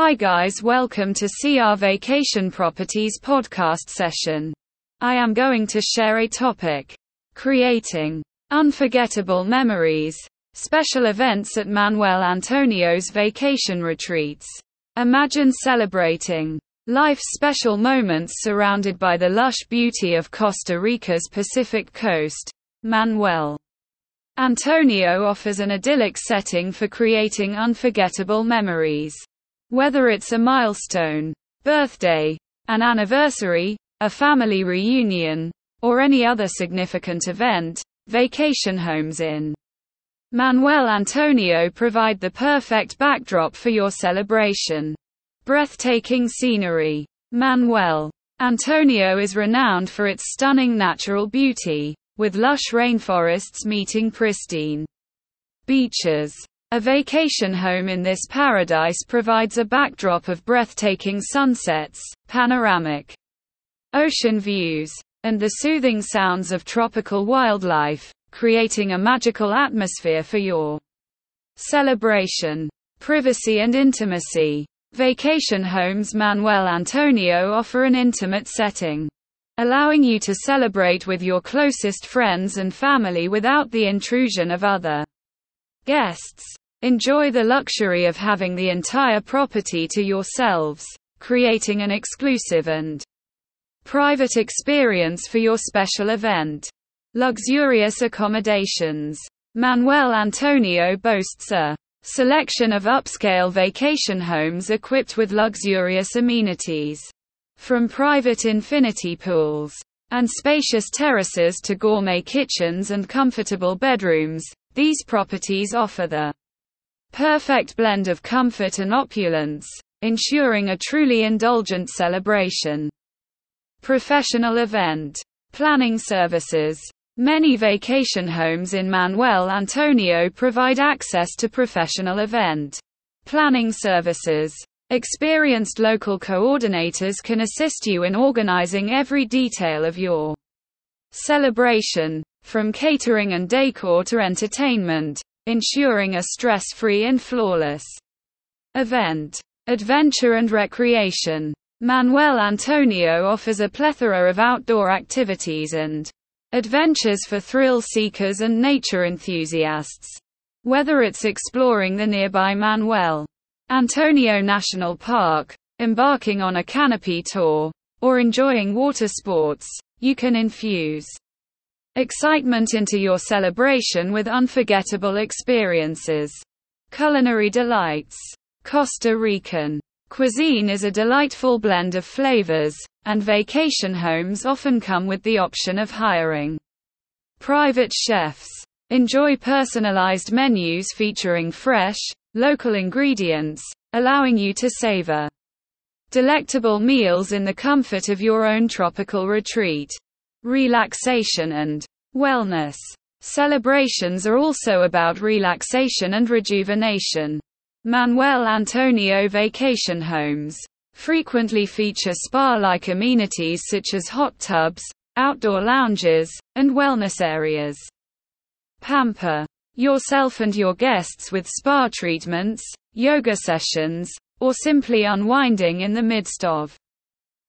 Hi guys, welcome to CR Vacation Properties podcast session. I am going to share a topic creating unforgettable memories, special events at Manuel Antonio's vacation retreats. Imagine celebrating life's special moments surrounded by the lush beauty of Costa Rica's Pacific coast. Manuel Antonio offers an idyllic setting for creating unforgettable memories. Whether it's a milestone, birthday, an anniversary, a family reunion, or any other significant event, vacation homes in Manuel Antonio provide the perfect backdrop for your celebration. Breathtaking scenery. Manuel Antonio is renowned for its stunning natural beauty, with lush rainforests meeting pristine beaches. A vacation home in this paradise provides a backdrop of breathtaking sunsets, panoramic ocean views, and the soothing sounds of tropical wildlife, creating a magical atmosphere for your celebration. Privacy and intimacy. Vacation homes Manuel Antonio offer an intimate setting allowing you to celebrate with your closest friends and family without the intrusion of other guests. Enjoy the luxury of having the entire property to yourselves, creating an exclusive and private experience for your special event. Luxurious accommodations. Manuel Antonio boasts a selection of upscale vacation homes equipped with luxurious amenities. From private infinity pools and spacious terraces to gourmet kitchens and comfortable bedrooms, these properties offer the perfect blend of comfort and opulence, ensuring a truly indulgent celebration. Professional event planning services. Many vacation homes in Manuel Antonio provide access to professional event planning services. Experienced local coordinators can assist you in organizing every detail of your celebration, from catering and decor to entertainment, ensuring a stress-free and flawless event. Adventure and recreation. Manuel Antonio offers a plethora of outdoor activities and adventures for thrill seekers and nature enthusiasts. Whether it's exploring the nearby Manuel Antonio National Park, embarking on a canopy tour, or enjoying water sports, you can infuse excitement into your celebration with unforgettable experiences. Culinary delights. Costa Rican cuisine is a delightful blend of flavors, and vacation homes often come with the option of hiring private chefs. Enjoy personalized menus featuring fresh, local ingredients, allowing you to savor delectable meals in the comfort of your own tropical retreat. Relaxation and wellness. Celebrations are also about relaxation and rejuvenation. Manuel Antonio vacation homes frequently feature spa-like amenities such as hot tubs, outdoor lounges, and wellness areas. Pamper yourself and your guests with spa treatments, yoga sessions, or simply unwinding in the midst of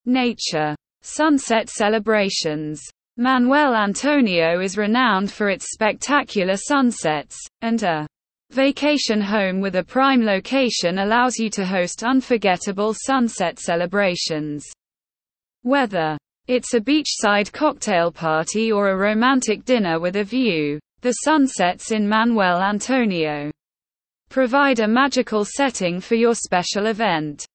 nature. Sunset celebrations. Manuel Antonio is renowned for its spectacular sunsets, and a vacation home with a prime location allows you to host unforgettable sunset celebrations. Whether it's a beachside cocktail party or a romantic dinner with a view, the sunsets in Manuel Antonio provide a magical setting for your special event.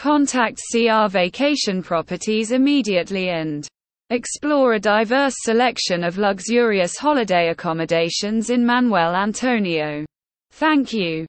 Contact CR Vacation Properties immediately and explore a diverse selection of luxurious holiday accommodations in Manuel Antonio. Thank you.